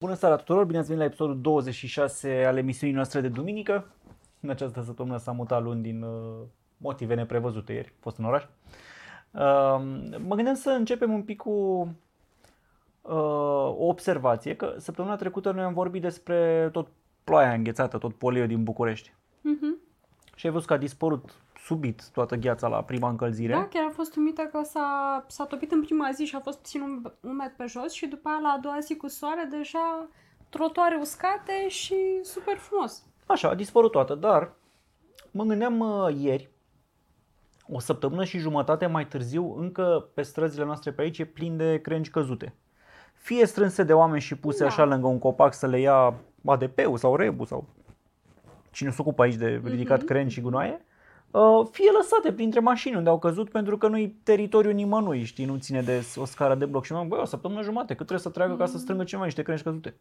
Bună seara tuturor, bine ați venit la episodul 26 al emisiunii noastre de duminică. În această săptămână s-a mutat luni din uh, motive neprevăzute ieri, a fost în oraș. Uh, mă gândeam să începem un pic cu uh, o observație, că săptămâna trecută noi am vorbit despre tot ploaia înghețată, tot poliul din București. Mhm. Și ai văzut că a dispărut subit toată gheața la prima încălzire. Da, chiar am fost uimită că s-a, s-a topit în prima zi și a fost puțin um- umed pe jos și după aia la a doua zi cu soare deja trotuare uscate și super frumos. Așa, a dispărut toată, dar mă gândeam uh, ieri, o săptămână și jumătate mai târziu, încă pe străzile noastre pe aici e plin de crengi căzute. Fie strânse de oameni și puse Da. așa lângă un copac să le ia ADP-ul sau rebu sau cine se ocupă aici de ridicat Mhm. crengi și gunoaie, uh, fie lăsate printre mașini unde au căzut pentru că nu-i teritoriul nimănui, știi, nu ține de o scară de bloc. Și mă băi, o săptămână jumate, cât trebuie să treacă ca să strângă ceva niște crengi căzute?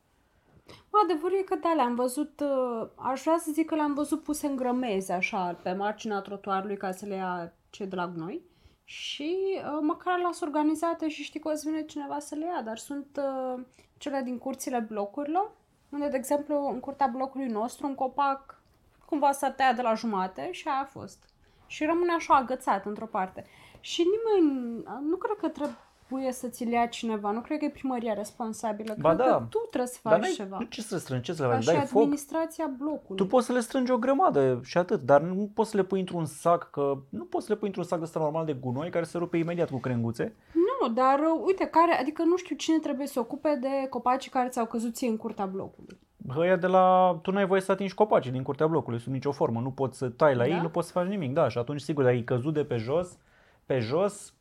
Mă, adevărul e că da, le-am văzut, uh, aș vrea să zic că le-am văzut puse în grămezi, așa, pe marginea trotuarului ca să le ia cei de la gunoi. Și uh, măcar las organizate și știi că o să vină cineva să le ia, dar sunt uh, cele din curțile blocurilor, unde, de exemplu, în curtea blocului nostru, un copac cumva s-a tăiat de la jumate și aia a fost. Și rămâne așa agățat într-o parte. Și nimeni, nu cred că trebuie să ți-l ia cineva, nu cred că e primăria responsabilă, Ba cred da. că tu trebuie să Dar faci n-ai, ceva. nu ce să strângi, ce să Ca le și dai foc? administrația blocului. Tu poți să le strângi o grămadă și atât, dar nu poți să le pui într-un sac, că nu poți să le pui într-un sac de ăsta normal de gunoi care se rupe imediat cu crenguțe. Nu, dar uh, uite, care, adică nu știu cine trebuie să se ocupe de copacii care ți-au căzut ție în curtea blocului. Ăia de la... Tu n-ai voie să atingi copacii din curtea blocului sub nicio formă. Nu poți să tai la Da? ei, nu poți să faci nimic. Da, și atunci, sigur, dacă e căzut de pe jos, pe jos,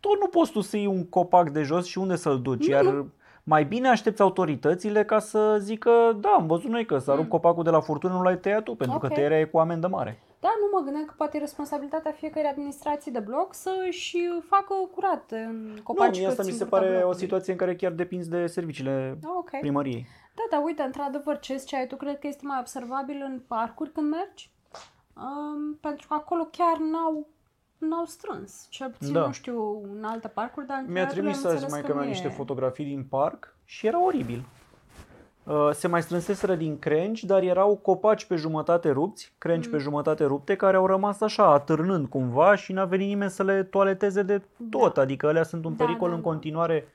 tot nu poți tu să iei un copac de jos și unde să-l duci. Nu, Iar nu. mai bine aștepți autoritățile ca să zică, da, am văzut noi că s-a rupt Mm. copacul de la furtună, nu l-ai tăiat tu, pentru că Ok. tăierea e cu amendă mare. Da, nu mă gândeam că poate e responsabilitatea fiecare administrații de bloc să-și facă curat în Nu, copacii mie asta căzuți mi se în curtea pare o blocului. situație în care chiar depinzi de serviciile Ah, ok. primăriei. Da, dar uite, într-adevăr, ce ziceai tu, cred că este mai observabil în parcuri când mergi? Um, pentru că acolo chiar n-au, n-au strâns. Cel puțin, Da. nu știu, în alte parcuri, dar în Mi-a altele trimis am azi înțeles mai că că mea nu niște e. fotografii din parc și era oribil. Uh, Se mai strânseseră din crengi, dar erau copaci pe jumătate rupți, crengi Mm. pe jumătate rupte, care au rămas așa, atârnând cumva și n-a venit nimeni să le toaleteze de tot. Adică alea sunt un Da, pericol da, în da. continuare.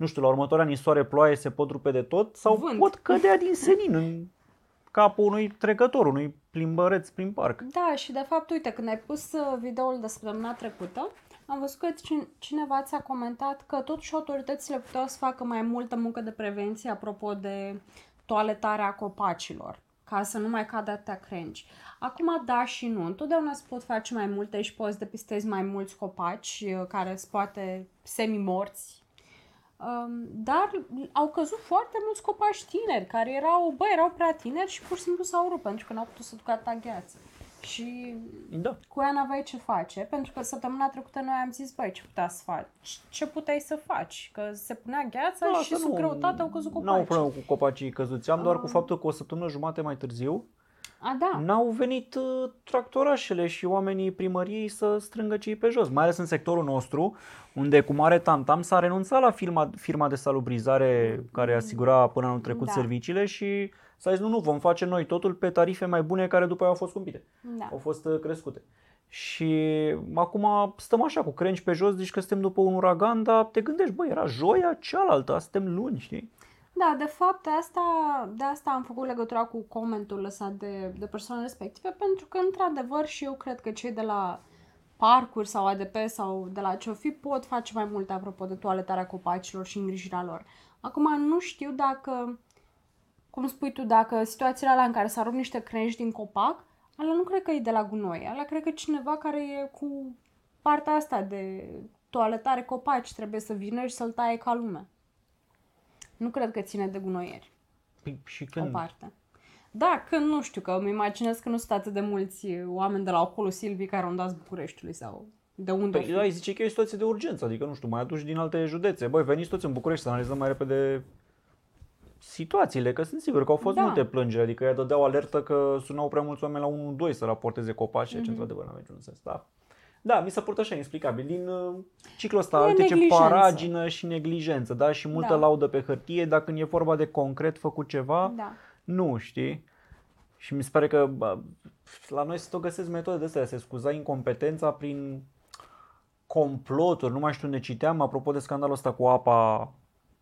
Nu știu, la următoarea nisoare ploaie se pot rupe de tot sau Vânt. pot cădea din senin în capul unui trecător, unui plimbăreț prin parc. Da, și de fapt, uite, când ai pus uh, videoul de săptămâna trecută, am văzut că cin- cineva ți-a comentat că totuși autoritățile puteau să facă mai multă muncă de prevenție apropo de toaletarea copacilor, ca să nu mai cadă atâtea crengi. Acum, da și nu. Întotdeauna se pot face mai multe și poți depistezi mai mulți copaci uh, care sunt poate semi-morți. Um, dar au căzut foarte mulți copaci tineri care erau, bă, erau prea tineri și pur și simplu s-au rupt pentru că n-au putut să ducă atâta gheață. Și Da. cu ea n-aveai ce face, pentru că săptămâna trecută noi am zis, băi, ce putea să faci? Ce puteai să faci? Că se punea gheața Da, și asta sub greutate au căzut N-au copaci. problemă cu copacii căzuți. Am doar cu Ah. faptul că o săptămână jumate mai târziu A, da. n-au venit uh, tractorașele și oamenii primăriei să strângă cei pe jos, mai ales în sectorul nostru, unde cu mare tantam s-a renunțat la firma, firma de salubrizare care asigura până anul trecut Da. serviciile și s-a zis nu, nu, vom face noi totul pe tarife mai bune care după aia au fost scumpite, da. au fost uh, crescute. Și acum stăm așa cu crengi pe jos, zici că suntem după un uragan, dar te gândești, băi, era joia cealaltă, suntem luni, știi? Da, de fapt, de asta, de asta am făcut legătura cu comentul lăsat de, de persoanele respective, pentru că, într-adevăr, și eu cred că cei de la parcuri sau ADP sau de la ce fi pot face mai multe apropo de toaletarea copacilor și îngrijirea lor. Acum, nu știu dacă, cum spui tu, dacă situațiile alea în care s-ar rupt niște crengi din copac, alea nu cred că e de la gunoi, alea cred că e cineva care e cu partea asta de toaletare copaci trebuie să vină și să-l taie ca lume. Nu cred că ține de gunoieri, Păi, și o când? parte. Da, că nu știu, că îmi imaginez că nu sunt atât de mulți oameni de la Ocolo Silvii care au dat Bucureștiului sau de unde o Păi, fi. da, îi zice că e o situație de urgență, adică nu știu, mai aduci din alte județe. Băi, veniți toți în București să analizăm mai repede situațiile, că sunt sigur că au fost Da. multe plângeri, adică ea dădeau alertă că sunau prea mulți oameni la 1-2 să raporteze copaci, ceea ce Mhm. într-adevăr n-a niciun sens. Da. Da, mi s-a părut așa inexplicabil. Din uh, ciclul ăsta, E uite ce neglijență. paragină și neglijență, da? Și multă Da. laudă pe hârtie, dar când e vorba de concret făcut ceva, Da. nu, știi? Și mi se pare că bă, la noi se tot găsesc metode de astea, se scuza incompetența prin comploturi, nu mai știu unde citeam, apropo de scandalul ăsta cu apa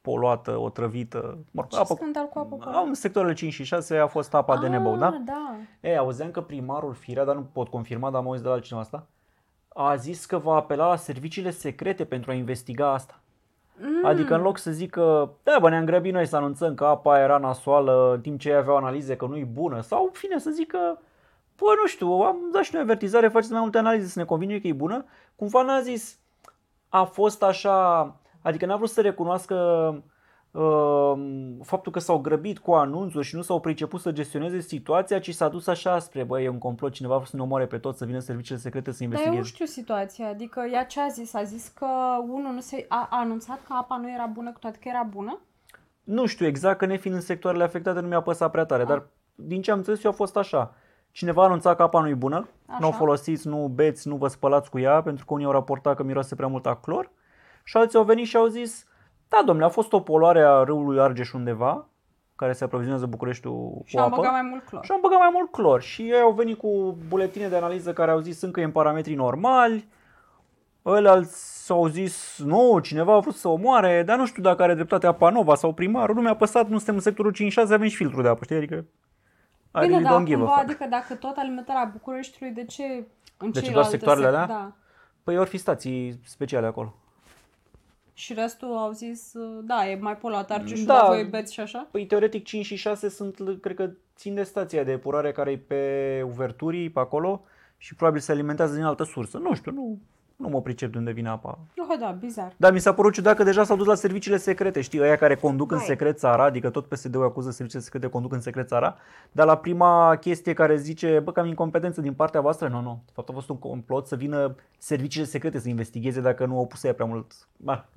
poluată, otrăvită, mă rog, Ce apă, scandal cu apă cu Am în sectoarele 5 și 6 a fost apa de nebău, da? Ah, da. Ei, auzeam că primarul Firea, dar nu pot confirma, dar am auzit de la altcineva asta, a zis că va apela la serviciile secrete pentru a investiga asta. Mm. Adică în loc să zică, da bă, ne-am grăbit noi să anunțăm că apa era nasoală în timp ce ei aveau analize că nu-i bună, sau în fine să zică, bă, nu știu, am dat și noi avertizare, faceți mai multe analize să ne convine că e bună. Cumva n-a zis, a fost așa, adică n-a vrut să recunoască uh, faptul că s-au grăbit cu anunțuri și nu s-au priceput să gestioneze situația, ci s-a dus așa spre, bă, e un complot, cineva a vrut să ne omoare pe toți, să vină serviciile secrete să Dar eu nu investigheze. știu situația, adică ea ce a zis? A zis că unul nu se, a, a anunțat că apa nu era bună, cu toate că era bună? Nu știu exact, că ne fiind în sectoarele afectate nu mi-a păsat prea tare, dar din ce am înțeles eu a fost așa. Cineva a anunțat că apa nu e bună, Așa. nu o folosiți, nu beți, nu vă spălați cu ea, pentru că unii au raportat că miroase prea mult a clor. Și alții au venit și au zis, da domnule, a fost o poluare a râului Argeș undeva, care se aprovizionează Bucureștiul Și cu am apă. băgat mai mult clor. Și am băgat mai mult clor și ei au venit cu buletine de analiză care au zis încă e în parametrii normali. Ălalți au zis, nu, cineva a vrut să o moare, dar nu știu dacă are dreptate Apanova sau primarul, nu mi-a păsat, nu suntem în sectorul 5-6, avem și filtru de apă, știi? Adică, I Bine, really dar don't give a cumva, fuck. adică dacă tot alimentarea Bucureștiului, de ce în De ce doar celelalte sectoarele sec- alea? Da. Păi ori fi stații speciale acolo. Și restul au zis, uh, da, e mai poluat Argeșul, Da. dar voi beți și așa? Păi teoretic 5 și 6 sunt, l- cred că țin de stația de epurare care e pe uverturii, pe acolo și probabil se alimentează din altă sursă. Nu știu, nu, nu mă pricep de unde vine apa. Oh, da, bizar. Dar mi s-a părut ciudat că deja s-au dus la serviciile secrete, știi, ăia care conduc în Hai. secret țara, adică tot PSD-ul acuză serviciile secrete conduc în secret țara, dar la prima chestie care zice, bă, că am incompetență din partea voastră, nu, nu, de fapt a fost un complot să vină serviciile secrete să investigheze dacă nu au pus ea prea mult. Ba,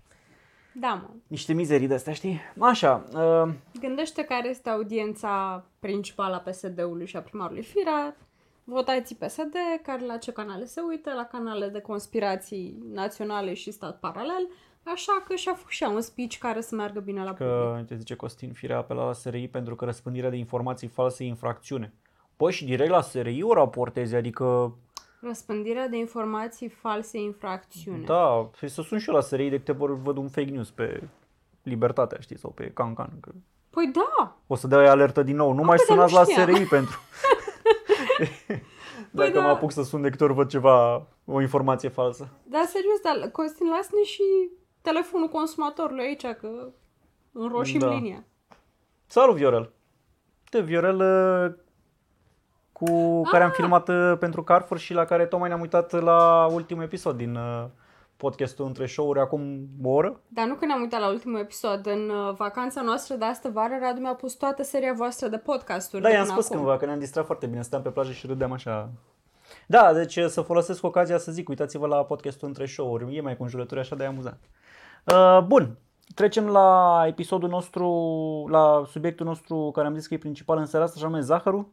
Da, mă. niște mizerii de astea, știi? Așa, uh, Gândește care este audiența principală a PSD-ului și a primarului Firea. Votați PSD, care la ce canale se uită, la canale de conspirații naționale și stat paralel, așa că și-a făcut și ea un speech care să meargă bine la public. că, te zice Costin Firea apela la SRI pentru că răspândirea de informații false e infracțiune. Păi și direct la SRI o raportezi, adică Răspândirea de informații false e infracțiune. Da, păi să sun și eu la SRI de câte ori văd un fake news pe Libertatea, știi, sau pe Cancan. Că Păi da! o să dai alertă din nou. Nu mai păi, dar sunați nu la știam. SRI pentru... Dacă da. mă apuc să sun de câte ori văd ceva, o informație falsă. Dar serios, dar Costin, lasă-ne și telefonul consumatorului aici, că înroșim Da. linia. Salut, Viorel! De Viorel uh, cu care am filmat uh, pentru Carrefour și la care tocmai ne-am uitat la ultimul episod din uh, podcastul între show-uri acum o oră. Dar nu că ne-am uitat la ultimul episod, în uh, vacanța noastră de astă vară, Radu mi-a pus toată seria voastră de podcasturi. Da, de i-am până spus acum. cândva că ne-am distrat foarte bine, stăteam pe plajă și râdeam așa. Da, deci să folosesc ocazia să zic, uitați-vă la podcastul între show-uri, e mai cu înjurături așa de amuzant. Uh, bun, trecem la episodul nostru, la subiectul nostru care am zis că e principal în seara asta, și anume zahărul.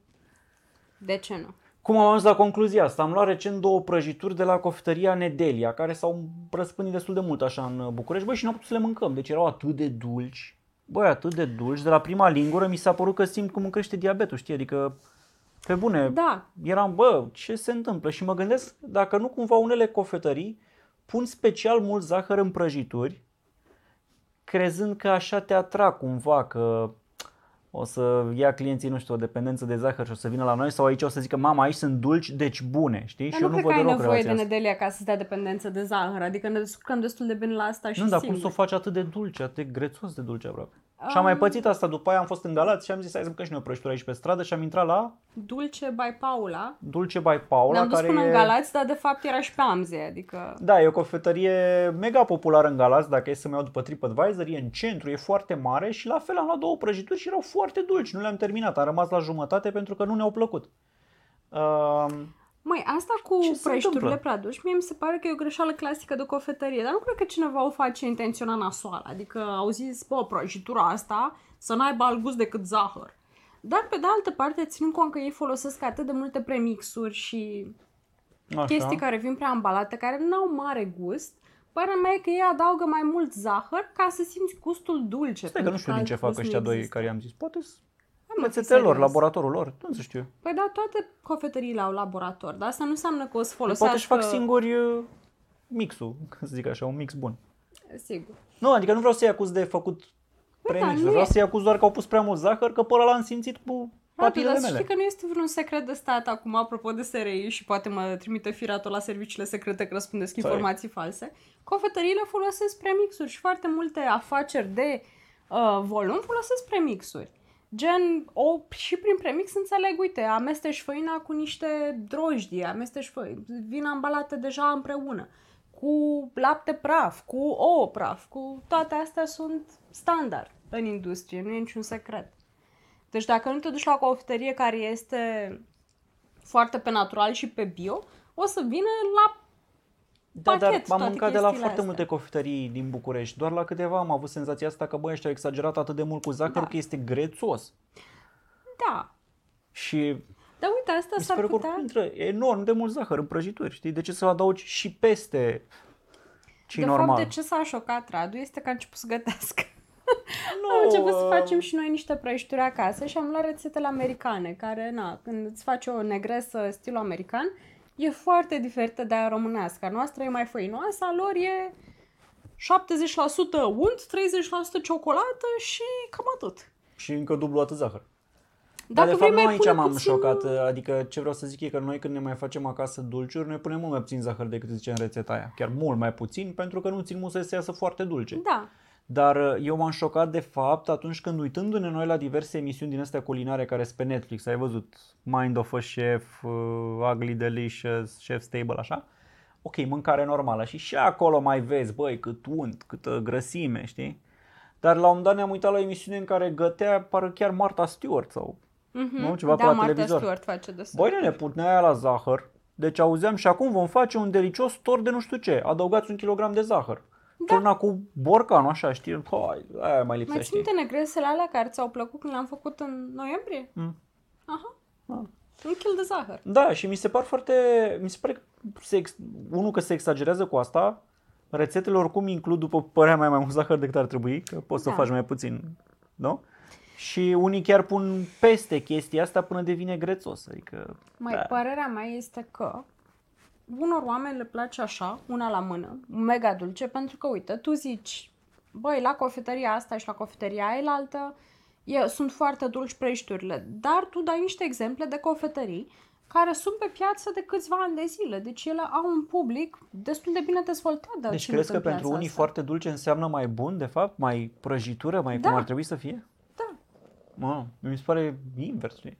De ce nu? Cum am ajuns la concluzia asta? Am luat recent două prăjituri de la cofetăria Nedelia, care s-au răspândit destul de mult așa în București, băi, și n-am putut să le mâncăm, deci erau atât de dulci, băi, atât de dulci, de la prima lingură mi s-a părut că simt cum îmi crește diabetul, știi, adică, pe bune, Da, eram, bă, ce se întâmplă? Și mă gândesc dacă nu cumva unele cofetării pun special mult zahăr în prăjituri, crezând că așa te atrag cumva, că o să ia clienții, nu știu, o dependență de zahăr și o să vină la noi sau aici o să zică, mama, aici sunt dulci, deci bune, știi? dar și nu eu nu cred că văd ai deloc nevoie de relația asta. Nedelia ca să-ți dea dependență de zahăr, adică ne descurcăm destul de bine la asta și Nu, dar cum singuri. să o faci atât de dulce, atât de grețos de dulce aproape? Și am mai pățit asta, după aia am fost în Galați și am zis, hai să mâncăm și noi o prăjitură aici pe stradă și am intrat la Dulce by Paula. Dulce by Paula, Ne-am dus care până e... în Galați, dar de fapt era și pe Amze, adică... Da, e o cofetărie mega populară în Galați, dacă e să-mi iau după TripAdvisor, e în centru, e foarte mare și la fel am luat două prăjituri și erau foarte dulci, nu le-am terminat, am rămas la jumătate pentru că nu ne-au plăcut. Uh, Măi, asta cu Ce se prăjiturile întâmplă? prea dulci, mie mi se pare că e o greșeală clasică de cofetărie, dar nu cred că cineva o face intenționat nasoală, adică au zis, bă, prăjitura asta să n-aibă alt gust decât zahăr. Dar pe de altă parte, ținând cont că ei folosesc atât de multe premixuri și Așa. chestii care vin preambalate, care nu au mare gust. Părerea mea e că ei adaugă mai mult zahăr ca să simți gustul dulce. Stai că pentru nu știu din ce alt fac gust ăștia nu doi există. care i-am zis. Poate Hai, mă, fi rețetele lor, serios. laboratorul lor, nu să știu. Păi da, toate cofetăriile au laborator, dar asta nu înseamnă că o să Păi folosească... Poate își fac singuri uh, mixul, ca să zic așa, un mix bun. Sigur. Nu, adică nu vreau să-i acuz de făcut Păi da, premix, nu vreau e- să-i acuz doar că au pus prea mult zahăr, că pe ăla l-am simțit cu Radu, papilele dar să mele. știi că nu este vreun secret de stat acum, apropo de SRI și poate mă trimite firatul la serviciile secrete că răspundesc Stai. informații false. Cofetăriile folosesc premixuri și foarte multe afaceri de uh, volum folosesc premixuri. Gen, o, și prin premix înțeleg, uite, amesteci făina cu niște drojdii, amesteci făina, vin ambalate deja împreună, cu lapte praf, cu ouă praf, cu toate astea sunt standard în industrie, nu e niciun secret. Deci dacă nu te duci la o cofetărie care este foarte pe natural și pe bio, o să vină la Da, dar pachet am toate mâncat de la chestiile foarte astea. multe cofetării din București. Doar la câteva am avut senzația asta că băi, ăștia au exagerat atât de mult cu zahăr Da. că este grețos. da. Și Dar uite, asta mi se s-ar pare că putea... oricum intră enorm de mult zahăr în prăjituri, știi? De ce să adaugi și peste ce de normal? fapt, de ce s-a șocat Radu este că a început să gătească. Nu, Am început să uh, facem și noi niște prăjituri acasă și am luat rețetele americane, care, na, când îți faci o negresă stilul american, e foarte diferită de aia românească. A noastră e mai făinoasă, a lor e 70% unt, 30% ciocolată și cam atât. Și încă dublu atât zahăr. Dacă Dar de vrei fapt nu mai aici pune m-am puțin- șocat, adică ce vreau să zic e că noi când ne mai facem acasă dulciuri, noi punem mult mai puțin zahăr decât zice în rețeta aia. Chiar mult mai puțin, pentru că nu țin mult să se iasă foarte dulce. Da. Dar uh, eu m-am șocat de fapt atunci când uitându-ne noi la diverse emisiuni din astea culinare care sunt pe Netflix, ai văzut Mind of a Chef, uh, Ugly Delicious, Chef's Table, așa? Ok, mâncare normală și și acolo mai vezi, băi, cât unt, câtă grăsime, știi? Dar la un moment dat ne-am uitat la o emisiune în care gătea, pară chiar Martha Stewart sau Mm-hmm. Nu? Ceva da, pe la Martha televizor. Stewart face de Băi, nene, punea aia la zahăr. Deci auzeam și acum vom face un delicios tort de nu știu ce. Adăugați un kilogram de zahăr. Da. Turna cu borcanul așa, știi? Hai, aia mai Mai lipsește. ții minte negresele alea care ți-au plăcut când le-am făcut în noiembrie? Mm. Aha. Ah. Un kil de zahăr. Da, și mi se par foarte... Mi se pare că se ex... unul că se exagerează cu asta. Rețetele oricum includ, după părerea mea, mai mult zahăr decât ar trebui, că poți să Da. faci mai puțin, nu? Și unii chiar pun peste chestia asta până devine grețos. Adică, Mai da. părerea mea este că unor oameni le place așa, una la mână, mega dulce, pentru că, uite, tu zici, băi, la cofetăria asta și la cofetăria aia altă, e, sunt foarte dulci prăjiturile, dar tu dai niște exemple de cofetării care sunt pe piață de câțiva ani de zile, deci ele au un public destul de bine dezvoltat. De Deci ținut crezi că în pentru piața unii asta. foarte dulce înseamnă mai bun, de fapt, mai prăjitură, mai Da. cum ar trebui să fie? Da. Mă, mi se pare invers, știi?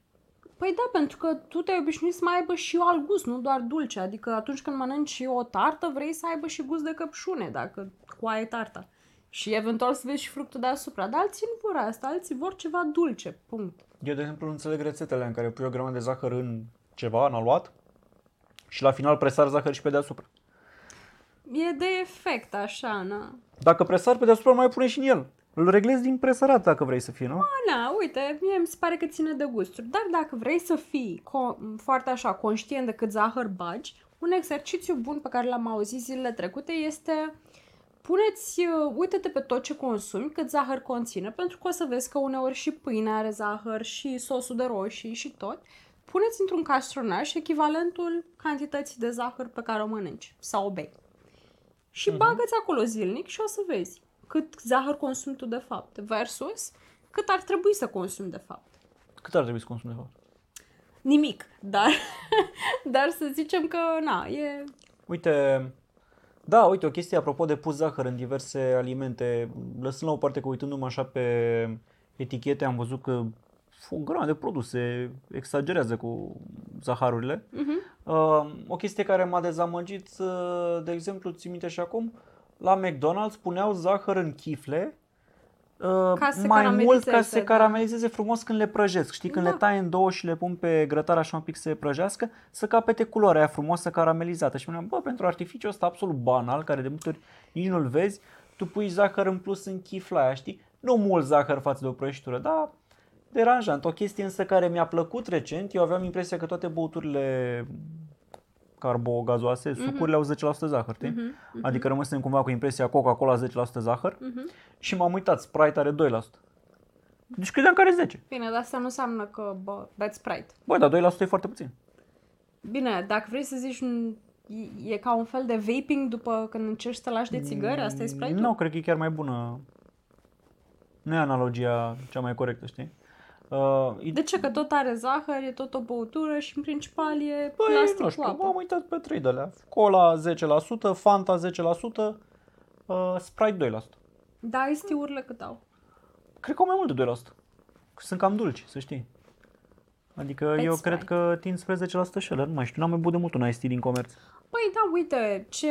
Păi da, pentru că tu te-ai obișnuit să mai aibă și alt gust, nu doar dulce. Adică atunci când mănânci o tartă, vrei să aibă și gust de căpșune, dacă cu aia e tarta. Și eventual să vezi și fructul deasupra. Dar alții nu vor asta, alții vor ceva dulce, punct. Eu, de exemplu, nu înțeleg rețetele în care pui o grămadă de zahăr în ceva, în aluat, și la final presar zahăr și pe deasupra. E de efect, așa, na. Dacă presar pe deasupra, mai pune și în el. Îl reglezi din presărat dacă vrei să fie, nu? Na, uite, mie mi se pare că ține de gusturi. Dar dacă vrei să fii co- foarte așa conștient de cât zahăr bagi, un exercițiu bun pe care l-am auzit zilele trecute este puneți, uh, uite-te pe tot ce consumi, cât zahăr conține, pentru că o să vezi că uneori și pâinea are zahăr, și sosul de roșii și tot. Puneți într-un castronaș echivalentul cantității de zahăr pe care o mănânci sau o bei. Și bagă-ți acolo zilnic și o să vezi cât zahăr consumi tu de fapt versus cât ar trebui să consumi de fapt. Cât ar trebui să consumi, de fapt? Nimic, dar, dar să zicem că, na, e... Uite, da, uite, o chestie apropo de pus zahăr în diverse alimente, lăsând la o parte că uitându-mă așa pe etichete am văzut că o grămadă de produse exagerează cu zaharurile. Uh-huh. Uh, o chestie care m-a dezamăgit, uh, de exemplu, ții minte și acum, la McDonald's puneau zahăr în chifle uh, Ca să se mai mult ca să caramelizeze, se da. caramelizeze frumos când le prăjesc. Știi, când Da. le tai în două și le pun pe grătar așa un pic să se prăjească, să capete culoarea aia frumoasă caramelizată. Și spuneam, bă, pentru artificiul ăsta absolut banal, care de multe ori nici nu-l vezi, tu pui zahăr în plus în chifla aia, știi? Nu mult zahăr față de o prăjitură, dar deranjant. O chestie însă care mi-a plăcut recent, eu aveam impresia că toate băuturile carbogazoase, sucurile au 10% zahăr, știi? Mhm, mhm, Adică rămâsem cumva cu impresia Coca-Cola 10% zahăr mhm. și m-am uitat, Sprite are 2%. Deci credeam că are 10. Bine, dar asta nu înseamnă că bă, beți Sprite. Băi, dar 2% e foarte puțin. Bine, dacă vrei să zici, un- e- e ca un fel de vaping după când încerci să lași de țigări, asta e Sprite-ul? Nu, cred că e chiar mai bună. Nu e analogia cea mai corectă, știi? Uh, e- De ce? Că tot are zahăr, e tot o băutură și în principal e Băi, plastic nu cu știu, apă. m-am uitat pe trei de alea. Cola 10%, Fanta 10%, uh, Sprite 2%. Da, istiurile cât au? Cred că au mai mult de 2%. Sunt cam dulci, să știi. Adică Beți eu Sprite. cred că tind spre 10% și ele, nu mai știu, n-am mai băut de mult un iced tea din comerț. Păi da, uite, ce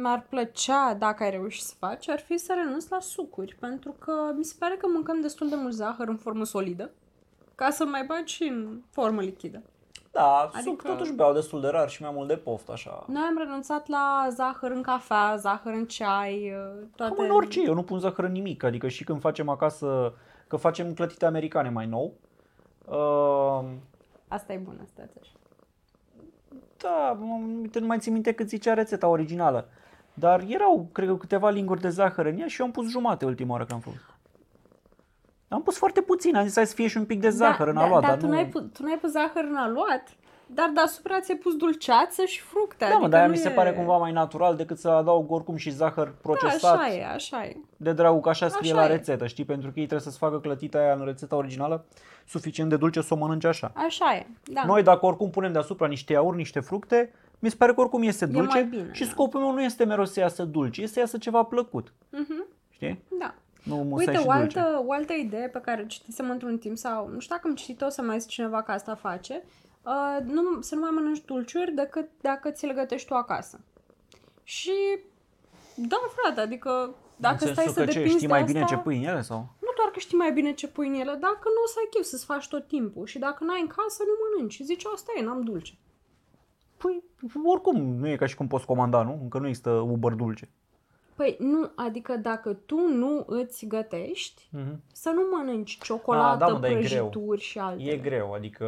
mi-ar plăcea dacă ai reușit să faci ar fi să renunți la sucuri, pentru că mi se pare că mâncăm destul de mult zahăr în formă solidă, ca să mai bagi și în formă lichidă. Da, Adică- adică... suc totuși beau destul de rar și mai mult de poft, așa. Noi am renunțat la zahăr în cafea, zahăr în ceai, toate... Cam în orice, eu nu pun zahăr în nimic, adică și când facem acasă, că facem clătite americane mai nou, uh, Asta e bună, stați așa. Da, m- uite, nu mai țin minte cât zicea rețeta originală. Dar erau, cred că, câteva linguri de zahăr în ea și eu am pus jumate ultima oară când am făcut. Am pus foarte puțin, am zis hai să fie și un pic de zahăr în aluat, da, dar tu, nu... n-ai pus, tu n-ai pus zahăr în aluat, dar deasupra ți-ai pus dulceață și fructe. Da, adică mă, dar aia nu mi se e... pare cumva mai natural decât să adaug oricum și zahăr Da, procesat așa e, așa e. de dragul că așa scrie Așa la e. rețetă, știi? Pentru că ei trebuie să-ți facă clătita aia în rețeta originală suficient de dulce să o mănânci așa. Așa e, da. Noi dacă oricum punem deasupra niște iaurt, niște fructe, mi se pare că oricum este E dulce mai bine, și da. scopul meu nu este mereu să iasă dulce, este să iasă ceva plăcut. Mhm, Știi? da. Nu musai Uite, și o dulce. altă, o altă idee pe care o citisem într-un timp sau nu știu dacă am citit-o să mai zice cineva că asta face, uh, nu, să nu mai mănânci dulciuri decât dacă ți le gătești tu acasă. Și da, frate, adică dacă în stai sensul să că ce, depinzi știi de mai asta, bine ce pui în ele sau? nu doar că știi mai bine ce pui în ele, dacă nu o să ai chef să-ți faci tot timpul și dacă n-ai în casă, nu mănânci. Zici, asta e, n-am dulce. Păi, oricum, nu e ca și cum poți comanda, nu? Încă nu există Uber dulce. Păi nu, adică dacă tu nu îți gătești, Mhm. să nu mănânci ciocolată, Ah, da, mă, dar e greu. prăjituri și altele. E greu, adică...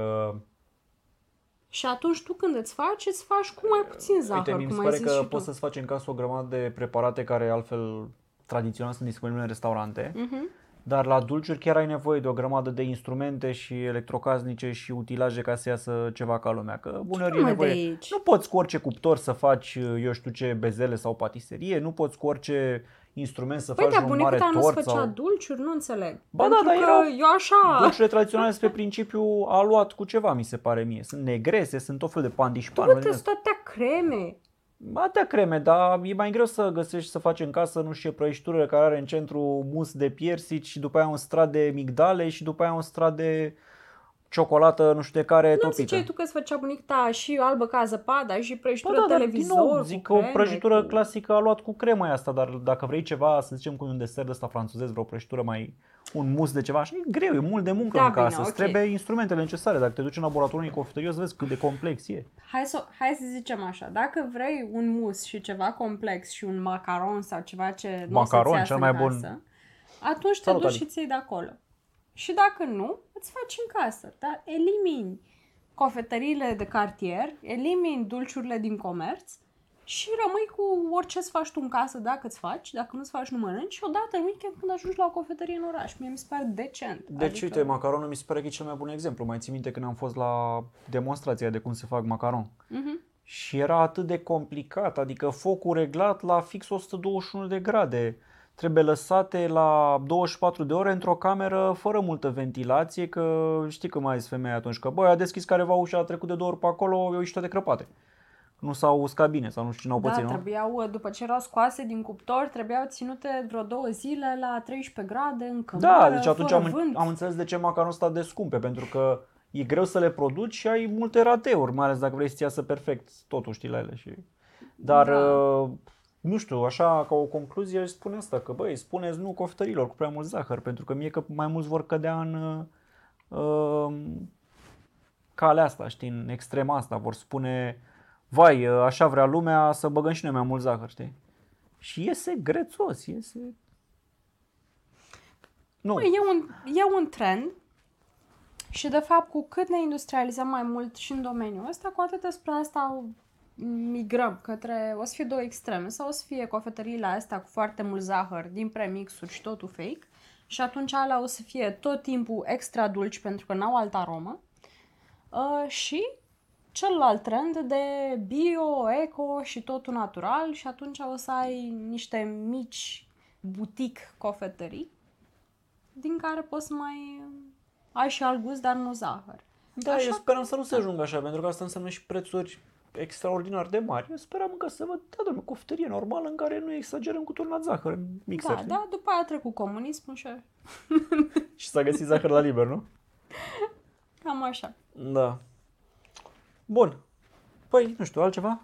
Și atunci tu când îți faci, îți faci cu mai puțin zahăr, Uite, mi cum se ai pare zis că și poți tu. să-ți faci în casă o grămadă de preparate care altfel tradițional sunt disponibile în restaurante, Mhm. dar la dulciuri chiar ai nevoie de o grămadă de instrumente și electrocasnice și utilaje ca să iasă ceva ca lumea. Că uneori e mă, de nevoie... aici? Nu poți cu orice cuptor să faci, eu știu ce, bezele sau patiserie, nu poți cu orice instrument să Păi faci da, un bunicul mare tău nu-ți tort făcea sau... dulciuri, nu înțeleg. Ba da, Pentru dar că erau eu așa... Dulciurile tradiționale sunt pe principiu aluat cu ceva, mi se pare mie. Sunt negrese, sunt tot fel de Tu pandișpan. nu trebuie să toate creme. Atea creme, dar e mai greu să găsești să faci în casă, nu știu ce, prăjitură care are în centru mus de piersici și după aia un strat de migdale și după aia un strat de ciocolată, nu știu de care, Nu topită. ziceai tu că îți făcea bunica ta și albă ca zăpada și Bă, prăjitură da, dar din televizor nou, cu zic că o creme, prăjitură cu... clasică a luat cu crema aia asta, dar dacă vrei ceva, să zicem cu un desert ăsta francezez, vreo prăjitură mai, un mus de ceva, așa, e greu, e mult de muncă Da, în bine, casă, ok. îți trebuie instrumentele necesare, dacă te duci în laboratorul unui cofetărie, o să vezi cât de complex e. Hai să, hai să zicem așa, dacă vrei un mus și ceva complex și un macaron sau ceva ce nu o să-ți Macaron, iasă cel în mai bun. casă, atunci te Salut, duci Ali. și ți de acolo. Și dacă nu, îți faci în casă, dar elimini cofetăriile de cartier, elimini dulciurile din comerț și rămâi cu orice îți faci tu în casă, dacă îți faci, dacă nu-ți faci, nu mănânci și odată în weekend când ajungi la o cofetărie în oraș. Mie mi se pare decent. Deci, uite, macaronul mi se pare că e cel mai bun exemplu. Mai țin minte când am fost la demonstrația de cum se fac macaron. Mhm. Și era atât de complicat, adică focul reglat la fix 121 de grade. Trebuie lăsate la 24 de ore într-o cameră fără multă ventilație, că știi cum mai zis femeia atunci, că băi, a deschis careva ușa, a trecut de două ori pe acolo, au ieșit toate crăpate. Nu s-au uscat bine sau nu știu cine au Da, pățit, nu? trebuiau, după ce erau scoase din cuptor, trebuiau ținute vreo două zile la 13 grade în cămară, Da, deci atunci fără am, vânt. am înțeles de ce macaronul ăsta de scumpe, pentru că e greu să le produci și ai multe rateuri, mai ales dacă vrei să iasă perfect totul, știi, la ele. Și... Dar, Da. uh, nu știu, așa ca o concluzie aș spune asta, că băi, spuneți nu coftărilor cu prea mult zahăr, pentru că mie că mai mulți vor cădea în uh, uh, calea asta, știi, în extrema asta, vor spune, vai, uh, așa vrea lumea să băgăm și noi mai mult zahăr, știi? Și iese grețos, iese... Nu, Bă, e, un, e un trend și de fapt cu cât ne industrializăm mai mult și în domeniul ăsta, cu atât despre asta au migrăm către, o să fie două extreme, sau o să fie cofetăriile astea cu foarte mult zahăr din premixuri și totul fake, și atunci alea o să fie tot timpul extra dulci pentru că n-au altă aromă, uh, și celălalt trend de bio, eco și totul natural și atunci o să ai niște mici butic cofetării din care poți să mai ai și alt gust, dar nu zahăr. Da, așa... eu speram să nu se ajungă așa, pentru că asta înseamnă și prețuri extraordinar de mari. Eu speram că să văd, da, domnule, cofetărie normală în care nu exagerăm cu turnat zahăr în mixer. Da, da, după aia a trecut comunismul și... și s-a găsit zahăr la liber, nu? Cam așa. Da. Bun. Păi, nu știu, altceva?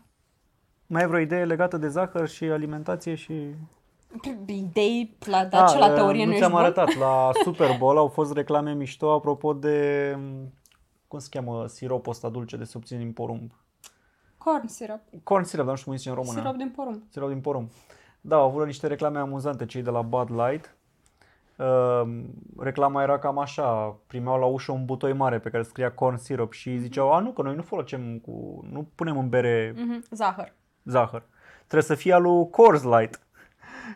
Mai ai vreo idee legată de zahăr și alimentație și... Idei la da, la teorie nu, nu ți-am arătat. La Super Bowl au fost reclame mișto apropo de... Cum se cheamă siropul ăsta dulce de se obține din porumb? Corn syrup. Corn syrup, dar nu știu cum zice în română. Sirup din porumb. Sirup din porumb. Da, au avut niște reclame amuzante cei de la Bud Light. Uh, reclama era cam așa, primeau la ușă un butoi mare pe care scria corn syrup și ziceau, a nu, că noi nu folosim cu, nu punem în bere mm-hmm. zahăr. Zahăr. Trebuie să fie alu Coors Light.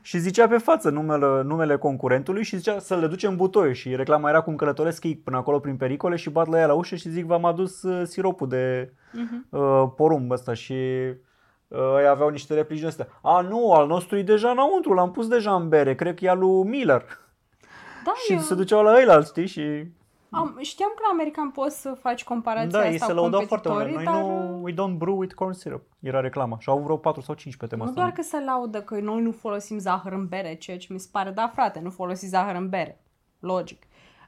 Și zicea pe față numele, numele concurentului și zicea să le ducem butoi și reclama era cum călătoresc ei până acolo prin pericole și bat la ea la ușă și zic v-am adus uh, siropul de uh-huh. uh, porumb ăsta și uh, ei aveau niște replici astea. A, nu, al nostru e deja înăuntru, l-am pus deja în bere, cred că e al lui Miller. Da, și eu... se duceau la ei, știi, și am, știam că la american poți să faci comparația da, asta ei se lăudau foarte mult. Noi dar... nu, we don't brew with corn syrup. Era reclama. Și au vreo 4 sau 5 pe tema nu asta. doar că se laudă că noi nu folosim zahăr în bere, ceea ce mi se pare, da frate, nu folosi zahăr în bere. Logic.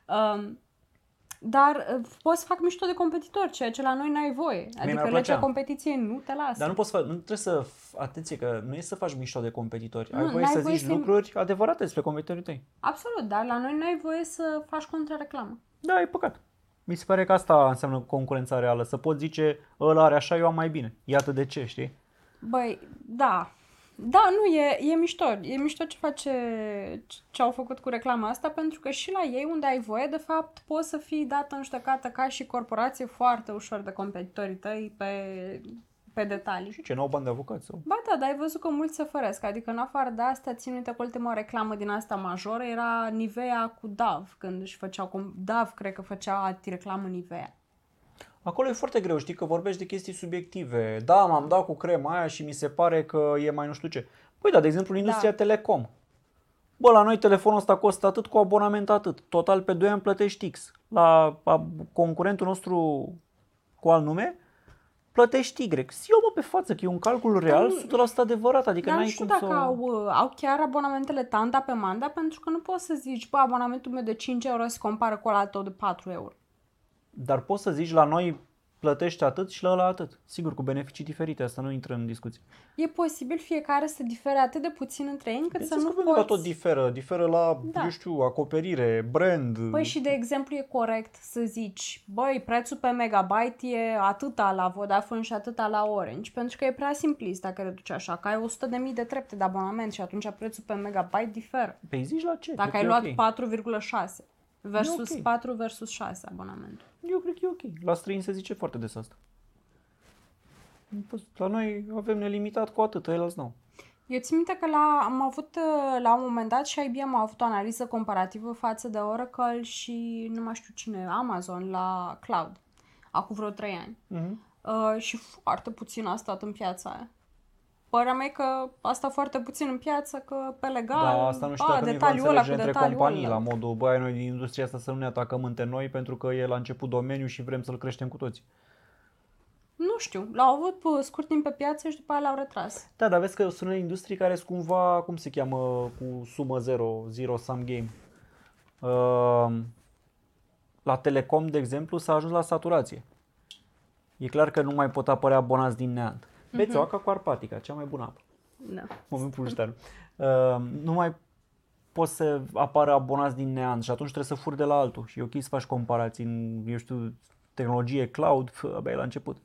Um, dar uh, poți să fac mișto de competitor, ceea ce la noi n-ai voie. Adică legea competiției nu te lasă. Dar nu poți să faci, nu trebuie să, atenție că nu e să faci mișto de competitori. Nu, ai voie să voie zici să... lucruri adevărate despre competitorii tăi. Absolut, dar la noi n-ai voie să faci contrareclamă. Da, e păcat. Mi se pare că asta înseamnă concurența reală, să poți zice ăla are așa, eu am mai bine. Iată de ce, știi? Băi, da. Da, nu, e, e mișto. E mișto ce face, ce au făcut cu reclama asta, pentru că și la ei, unde ai voie, de fapt, poți să fii dată în ștăcată ca și corporație foarte ușor de competitorii tăi pe pe detalii. Și ce, n-au bani de avocat sau? Ba da, dar ai văzut că mulți se făresc. Adică în afară de asta, țin uite că ultima reclamă din asta majoră era Nivea cu Dav, când își făceau, Dav cred că făcea reclamă Nivea. Acolo e foarte greu, știi, că vorbești de chestii subiective. Da, m-am dat cu crema aia și mi se pare că e mai nu știu ce. Păi da, de exemplu, în industria da. telecom. Bă, la noi telefonul ăsta costă atât cu abonament atât. Total pe 2 ani plătești X. La concurentul nostru cu alt nume, plătești Y. Eu mă pe față că e un calcul real, 100% adevărat, adică Dar n-ai nu știu cum dacă să... au, uh, au chiar abonamentele tanda pe manda, pentru că nu poți să zici, bă, abonamentul meu de 5 euro se compară cu ăla tău de 4 euro. Dar poți să zici la noi plătești atât și la ăla atât. Sigur, cu beneficii diferite, asta nu intră în discuție. E posibil fiecare să difere atât de puțin între ei încât să nu poți... tot diferă, diferă la, da. eu știu, acoperire, brand. Păi și de exemplu e corect să zici, băi, prețul pe megabyte e atâta la Vodafone și atâta la Orange, pentru că e prea simplist dacă le duci așa, că ai 100.000 de trepte de abonament și atunci prețul pe megabyte diferă. Păi zici la ce? Dacă ai luat okay. 4,6 versus okay. 4 versus 6 abonamentul. Eu cred că e ok. La străini se zice foarte des asta. La noi avem nelimitat cu atât, el nu. Eu țin minte că la, am avut la un moment dat și IBM a avut o analiză comparativă față de Oracle și nu mai știu cine, Amazon la cloud, acum vreo 3 ani. Uh-huh. Uh, și foarte puțin a stat în piața aia. Părerea mea că asta foarte puțin în piață, că pe legal, da, asta nu știu a, detaliul ăla cu între companii ăla. la modul, băi, noi din industria asta să nu ne atacăm între noi pentru că e la început domeniu și vrem să-l creștem cu toți. Nu știu, l-au avut scurt timp pe piață și după aia l-au retras. Da, dar vezi că sunt industrii care sunt cumva, cum se cheamă, cu sumă zero, zero sum game. Uh, la Telecom, de exemplu, s-a ajuns la saturație. E clar că nu mai pot apărea abonați din neant. Beți uh-huh. cu arpatica, cea mai bună apă. Da. Momentul ăsta. Uh, nu mai poți să apară abonați din neant și atunci trebuie să furi de la altul. Și e ok să faci comparații în, eu știu, tehnologie cloud, abia e la început.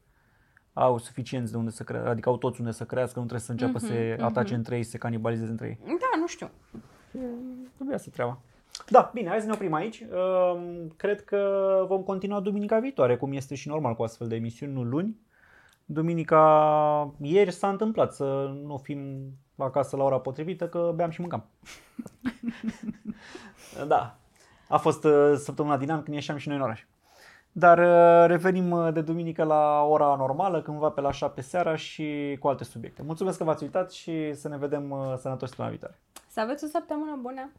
Au suficienți de unde să crească, adică au toți unde să crească, nu trebuie să înceapă uh-huh, să se uh-huh. atace între ei, să se canibalizeze între ei. Da, nu știu. Trebuie să treaba. Da, bine, hai să ne oprim aici. Uh, cred că vom continua duminica viitoare, cum este și normal cu astfel de emisiuni, nu luni. Duminica ieri s-a întâmplat să nu fim acasă la ora potrivită că beam și mâncam. da, a fost uh, săptămâna din an când ieșeam și noi în oraș. Dar uh, revenim uh, de duminică la ora normală, cândva pe la 7 seara și cu alte subiecte. Mulțumesc că v-ați uitat și să ne vedem sănătoși săptămâna viitoare. Să aveți o săptămână bună!